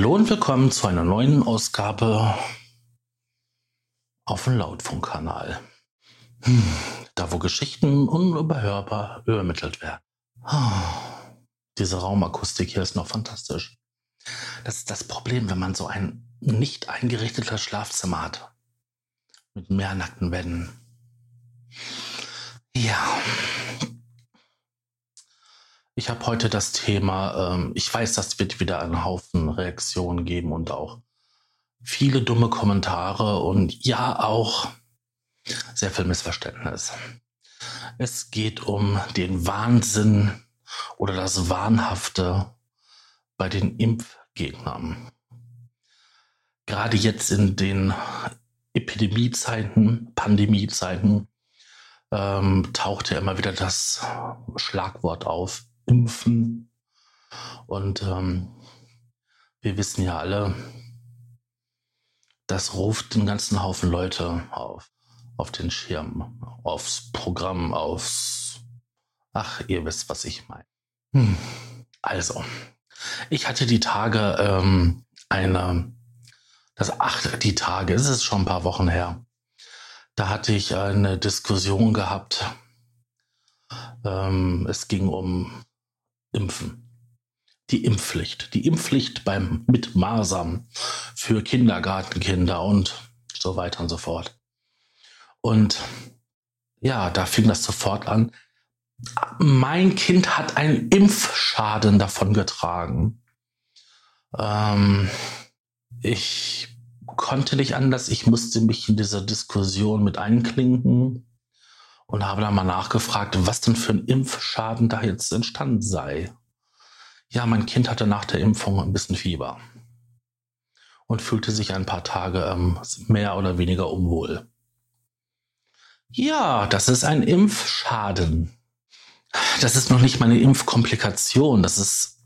Hallo und willkommen zu einer neuen Ausgabe auf dem Lautfunkkanal. Hm, da, wo Geschichten unüberhörbar übermittelt werden. Oh, diese Raumakustik hier ist noch fantastisch. Das ist das Problem, wenn man so ein nicht eingerichtetes Schlafzimmer hat. Mit mehr nackten Wänden. Ja. Ich habe heute das Thema, ähm, ich weiß, das wird wieder einen Haufen Reaktionen geben und auch viele dumme Kommentare und ja auch sehr viel Missverständnis. Es geht um den Wahnsinn oder das Wahnhafte bei den Impfgegnern. Gerade jetzt in den Epidemiezeiten, Pandemiezeiten, ähm, taucht ja immer wieder das Schlagwort auf, Impfen. Und ähm, wir wissen ja alle, das ruft einen ganzen Haufen Leute auf, auf den Schirm, aufs Programm, aufs... Ach, ihr wisst, was ich meine. Hm. Also, ich hatte die Tage ähm, eine, das ach, die Tage, es ist schon ein paar Wochen her. Da hatte ich eine Diskussion gehabt. Ähm, es ging um Impfen die Impfpflicht. Die Impfpflicht beim mit für Kindergartenkinder und so weiter und so fort. Und ja, da fing das sofort an. Mein Kind hat einen Impfschaden davon getragen. Ähm, ich konnte nicht anders. Ich musste mich in dieser Diskussion mit einklinken und habe dann mal nachgefragt, was denn für ein Impfschaden da jetzt entstanden sei. Ja, mein Kind hatte nach der Impfung ein bisschen Fieber und fühlte sich ein paar Tage ähm, mehr oder weniger unwohl. Ja, das ist ein Impfschaden. Das ist noch nicht mal eine Impfkomplikation. Das ist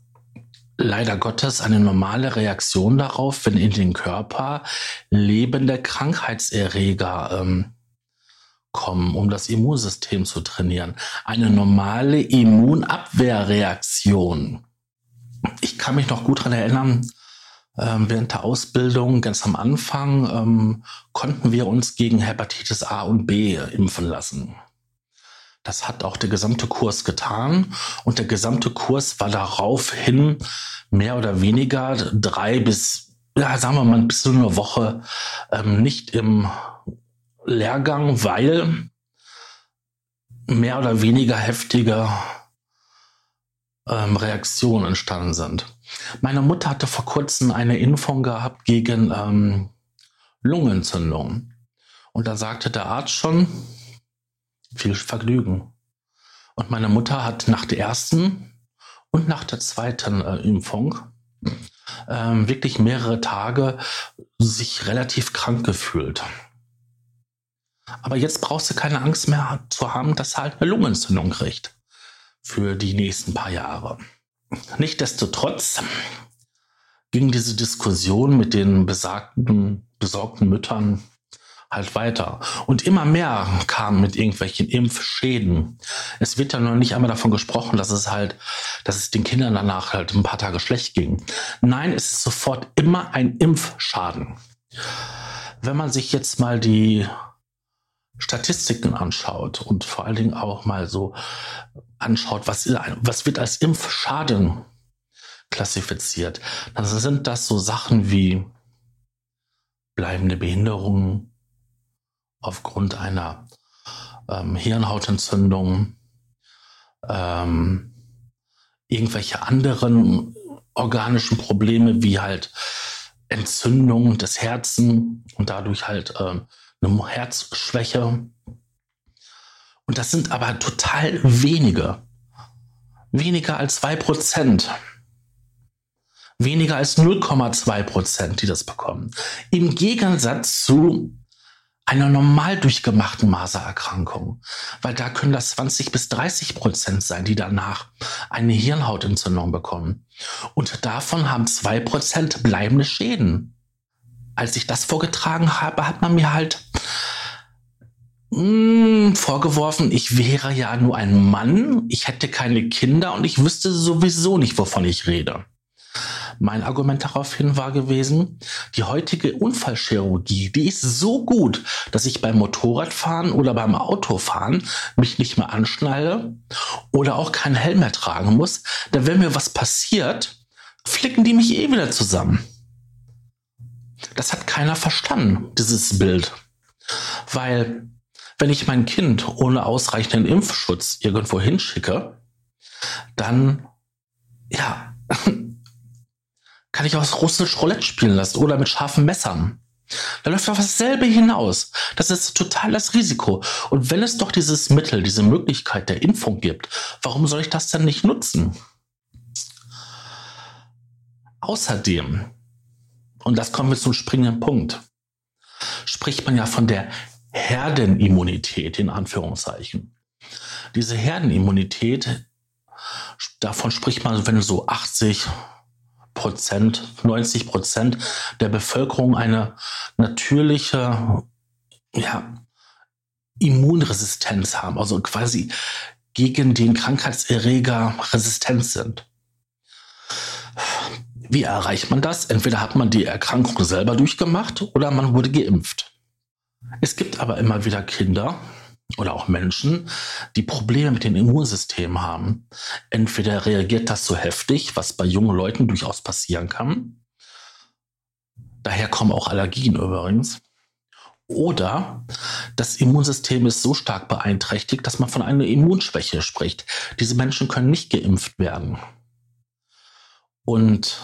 leider Gottes eine normale Reaktion darauf, wenn in den Körper lebende Krankheitserreger ähm, kommen, um das Immunsystem zu trainieren. Eine normale Immunabwehrreaktion ich kann mich noch gut daran erinnern, ähm, während der Ausbildung, ganz am Anfang, ähm, konnten wir uns gegen Hepatitis A und B impfen lassen. Das hat auch der gesamte Kurs getan und der gesamte Kurs war daraufhin mehr oder weniger drei bis, ja, sagen wir mal, bis zu einer Woche ähm, nicht im Lehrgang, weil mehr oder weniger heftige ähm, Reaktionen entstanden sind. Meine Mutter hatte vor kurzem eine Impfung gehabt gegen ähm, Lungenentzündung. Und da sagte der Arzt schon, viel Vergnügen. Und meine Mutter hat nach der ersten und nach der zweiten äh, Impfung ähm, wirklich mehrere Tage sich relativ krank gefühlt. Aber jetzt brauchst du keine Angst mehr zu haben, dass er halt eine Lungenentzündung kriegt für die nächsten paar Jahre. Nichtsdestotrotz ging diese Diskussion mit den besagten, besorgten Müttern halt weiter. Und immer mehr kamen mit irgendwelchen Impfschäden. Es wird ja noch nicht einmal davon gesprochen, dass es halt, dass es den Kindern danach halt ein paar Tage schlecht ging. Nein, es ist sofort immer ein Impfschaden. Wenn man sich jetzt mal die Statistiken anschaut und vor allen Dingen auch mal so anschaut, was, was wird als Impfschaden klassifiziert, dann sind das so Sachen wie bleibende Behinderungen aufgrund einer ähm, Hirnhautentzündung, ähm, irgendwelche anderen organischen Probleme wie halt Entzündung des Herzen und dadurch halt ähm, eine Herzschwäche. Und das sind aber total wenige. Weniger als zwei Prozent. Weniger als 0,2 Prozent, die das bekommen. Im Gegensatz zu einer normal durchgemachten Masererkrankung. Weil da können das 20 bis 30 Prozent sein, die danach eine Hirnhautentzündung bekommen. Und davon haben zwei Prozent bleibende Schäden als ich das vorgetragen habe, hat man mir halt mh, hm, vorgeworfen, ich wäre ja nur ein Mann, ich hätte keine Kinder und ich wüsste sowieso nicht, wovon ich rede. Mein Argument daraufhin war gewesen, die heutige Unfallchirurgie, die ist so gut, dass ich beim Motorradfahren oder beim Autofahren mich nicht mehr anschneide oder auch keinen Helm mehr tragen muss. Denn wenn mir was passiert, flicken die mich eh wieder zusammen. Das hat keiner verstanden, dieses Bild. Weil wenn ich mein Kind ohne ausreichenden Impfschutz irgendwo hinschicke, dann, ja, kann ich auch russisch Roulette spielen lassen oder mit scharfen Messern. Da läuft auf dasselbe hinaus. Das ist total das Risiko. Und wenn es doch dieses Mittel, diese Möglichkeit der Impfung gibt, warum soll ich das denn nicht nutzen? Außerdem, und das kommen wir zum springenden Punkt, spricht man ja von der Herdenimmunität in Anführungszeichen. Diese Herdenimmunität, davon spricht man, wenn so 80 Prozent, 90 Prozent der Bevölkerung eine natürliche ja, Immunresistenz haben, also quasi gegen den Krankheitserreger resistent sind. Wie erreicht man das? Entweder hat man die Erkrankung selber durchgemacht oder man wurde geimpft. Es gibt aber immer wieder Kinder oder auch Menschen, die Probleme mit dem Immunsystem haben. Entweder reagiert das so heftig, was bei jungen Leuten durchaus passieren kann. Daher kommen auch Allergien übrigens. Oder das Immunsystem ist so stark beeinträchtigt, dass man von einer Immunschwäche spricht. Diese Menschen können nicht geimpft werden. Und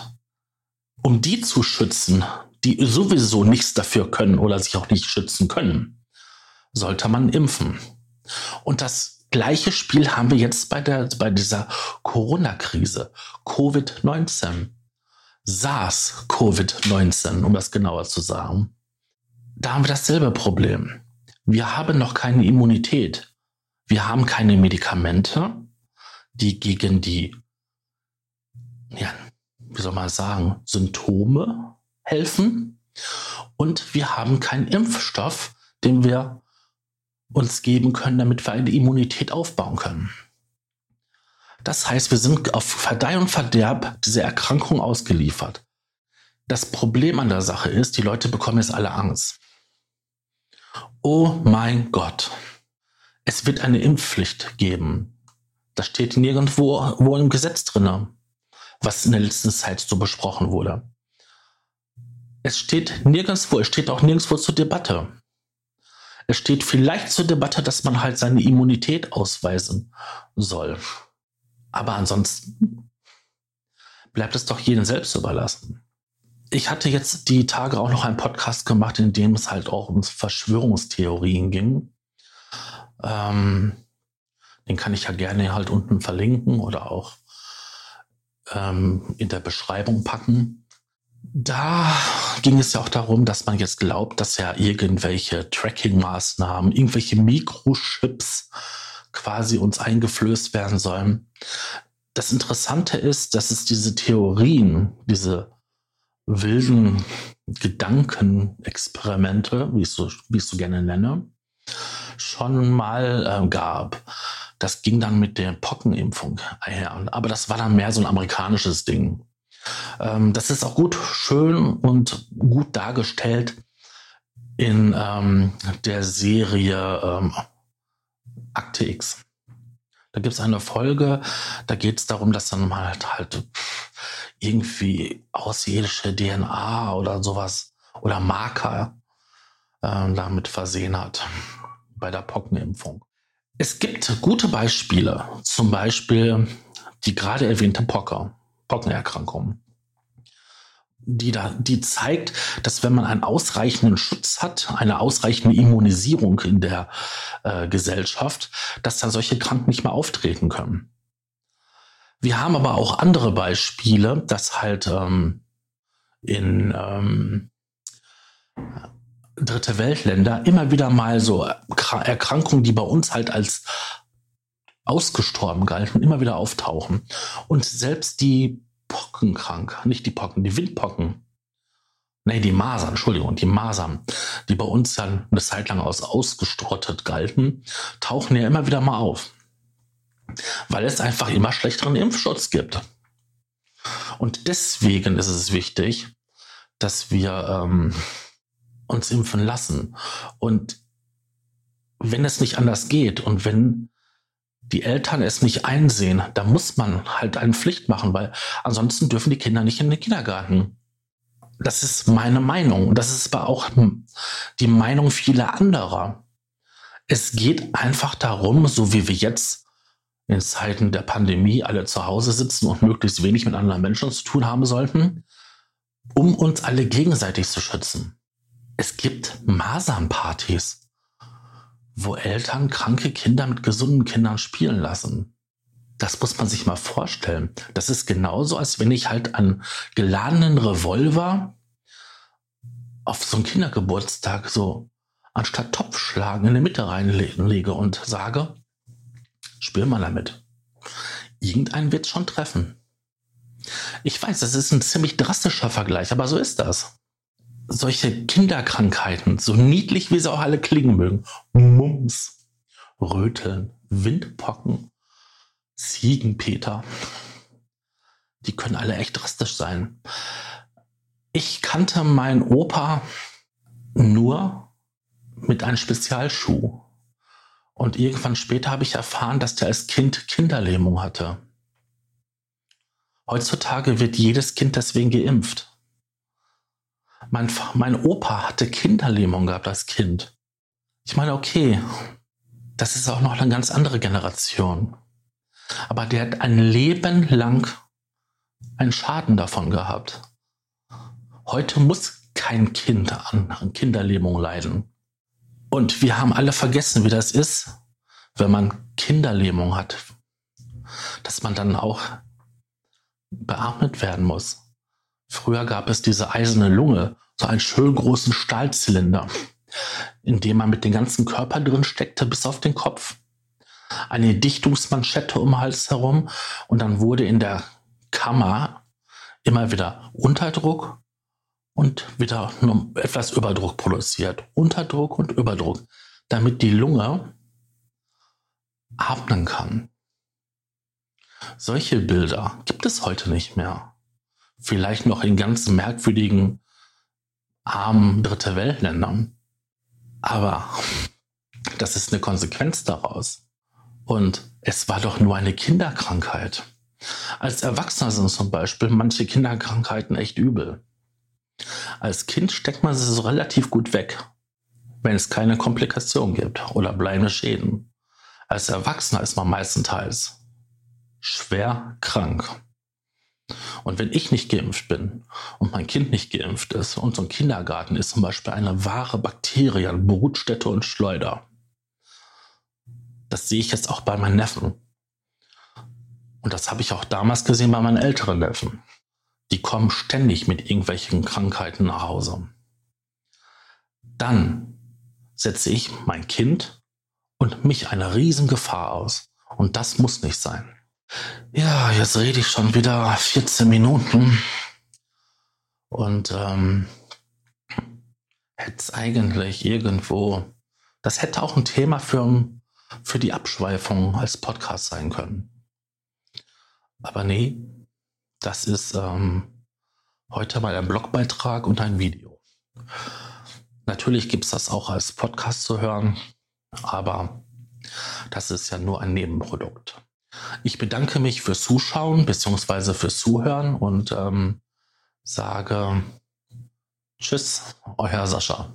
um die zu schützen, die sowieso nichts dafür können oder sich auch nicht schützen können, sollte man impfen. Und das gleiche Spiel haben wir jetzt bei, der, bei dieser Corona-Krise. Covid-19. SARS-Covid-19, um das genauer zu sagen. Da haben wir dasselbe Problem. Wir haben noch keine Immunität. Wir haben keine Medikamente, die gegen die, ja, wie soll man sagen, Symptome helfen. Und wir haben keinen Impfstoff, den wir uns geben können, damit wir eine Immunität aufbauen können. Das heißt, wir sind auf Verdeih und Verderb dieser Erkrankung ausgeliefert. Das Problem an der Sache ist, die Leute bekommen jetzt alle Angst. Oh mein Gott, es wird eine Impfpflicht geben. Das steht nirgendwo wo im Gesetz drin, was in der letzten Zeit so besprochen wurde. Es steht nirgendwo, es steht auch nirgendwo zur Debatte. Es steht vielleicht zur Debatte, dass man halt seine Immunität ausweisen soll. Aber ansonsten bleibt es doch jedem selbst überlassen. Ich hatte jetzt die Tage auch noch einen Podcast gemacht, in dem es halt auch um Verschwörungstheorien ging. Ähm, den kann ich ja gerne halt unten verlinken oder auch ähm, in der Beschreibung packen. Da ging es ja auch darum, dass man jetzt glaubt, dass ja irgendwelche Tracking-Maßnahmen, irgendwelche Mikrochips quasi uns eingeflößt werden sollen. Das Interessante ist, dass es diese Theorien, diese wilden Gedankenexperimente, wie ich so, so gerne nenne, schon mal äh, gab. Das ging dann mit der Pockenimpfung einher. Aber das war dann mehr so ein amerikanisches Ding. Ähm, das ist auch gut, schön und gut dargestellt in ähm, der Serie ähm, Akte X. Da gibt es eine Folge, da geht es darum, dass dann halt, halt irgendwie außerirdische DNA oder sowas oder Marker äh, damit versehen hat bei der Pockenimpfung. Es gibt gute Beispiele, zum Beispiel die gerade erwähnte Pocker. Pockenerkrankung. Die, da, die zeigt, dass wenn man einen ausreichenden Schutz hat, eine ausreichende Immunisierung in der äh, Gesellschaft, dass dann solche Kranken nicht mehr auftreten können. Wir haben aber auch andere Beispiele, dass halt ähm, in ähm, dritte Weltländer immer wieder mal so Erkrankungen, die bei uns halt als ausgestorben galten, immer wieder auftauchen. Und selbst die Pockenkrank, nicht die Pocken, die Windpocken, nee, die Masern, Entschuldigung, die Masern, die bei uns dann eine Zeit lang aus ausgestrottet galten, tauchen ja immer wieder mal auf. Weil es einfach immer schlechteren Impfschutz gibt. Und deswegen ist es wichtig, dass wir ähm, uns impfen lassen. Und wenn es nicht anders geht und wenn die Eltern es nicht einsehen, dann muss man halt eine Pflicht machen, weil ansonsten dürfen die Kinder nicht in den Kindergarten. Das ist meine Meinung. Das ist aber auch die Meinung vieler anderer. Es geht einfach darum, so wie wir jetzt in Zeiten der Pandemie alle zu Hause sitzen und möglichst wenig mit anderen Menschen zu tun haben sollten, um uns alle gegenseitig zu schützen. Es gibt Masernpartys, wo Eltern kranke Kinder mit gesunden Kindern spielen lassen. Das muss man sich mal vorstellen. Das ist genauso, als wenn ich halt einen geladenen Revolver auf so einen Kindergeburtstag so anstatt Topfschlagen in die Mitte reinlege und sage, spiel mal damit. Irgendeinen wird schon treffen. Ich weiß, das ist ein ziemlich drastischer Vergleich, aber so ist das. Solche Kinderkrankheiten, so niedlich wie sie auch alle klingen mögen, Mumps, Röteln, Windpocken, Ziegenpeter, die können alle echt drastisch sein. Ich kannte meinen Opa nur mit einem Spezialschuh. Und irgendwann später habe ich erfahren, dass der als Kind Kinderlähmung hatte. Heutzutage wird jedes Kind deswegen geimpft. Mein, mein Opa hatte Kinderlähmung gehabt als Kind. Ich meine, okay, das ist auch noch eine ganz andere Generation. Aber der hat ein Leben lang einen Schaden davon gehabt. Heute muss kein Kind an Kinderlähmung leiden. Und wir haben alle vergessen, wie das ist, wenn man Kinderlähmung hat. Dass man dann auch beatmet werden muss. Früher gab es diese eiserne Lunge, so einen schön großen Stahlzylinder, in dem man mit dem ganzen Körper drin steckte bis auf den Kopf. Eine Dichtungsmanschette um den Hals herum und dann wurde in der Kammer immer wieder Unterdruck und wieder etwas Überdruck produziert. Unterdruck und Überdruck, damit die Lunge atmen kann. Solche Bilder gibt es heute nicht mehr. Vielleicht noch in ganz merkwürdigen, armen Dritte Weltländern. Aber das ist eine Konsequenz daraus. Und es war doch nur eine Kinderkrankheit. Als Erwachsener sind zum Beispiel manche Kinderkrankheiten echt übel. Als Kind steckt man sie so relativ gut weg, wenn es keine Komplikationen gibt oder bleibende Schäden. Als Erwachsener ist man meistenteils schwer krank. Und wenn ich nicht geimpft bin und mein Kind nicht geimpft ist und so ein Kindergarten ist zum Beispiel eine wahre Bakterien, Brutstätte und Schleuder. Das sehe ich jetzt auch bei meinen Neffen. Und das habe ich auch damals gesehen bei meinen älteren Neffen. Die kommen ständig mit irgendwelchen Krankheiten nach Hause. Dann setze ich mein Kind und mich einer Gefahr aus. Und das muss nicht sein. Ja, jetzt rede ich schon wieder 14 Minuten. Und ähm, hätte es eigentlich irgendwo, das hätte auch ein Thema für, für die Abschweifung als Podcast sein können. Aber nee, das ist ähm, heute mal ein Blogbeitrag und ein Video. Natürlich gibt es das auch als Podcast zu hören, aber das ist ja nur ein Nebenprodukt. Ich bedanke mich fürs Zuschauen bzw. fürs Zuhören und ähm, sage Tschüss, euer Sascha.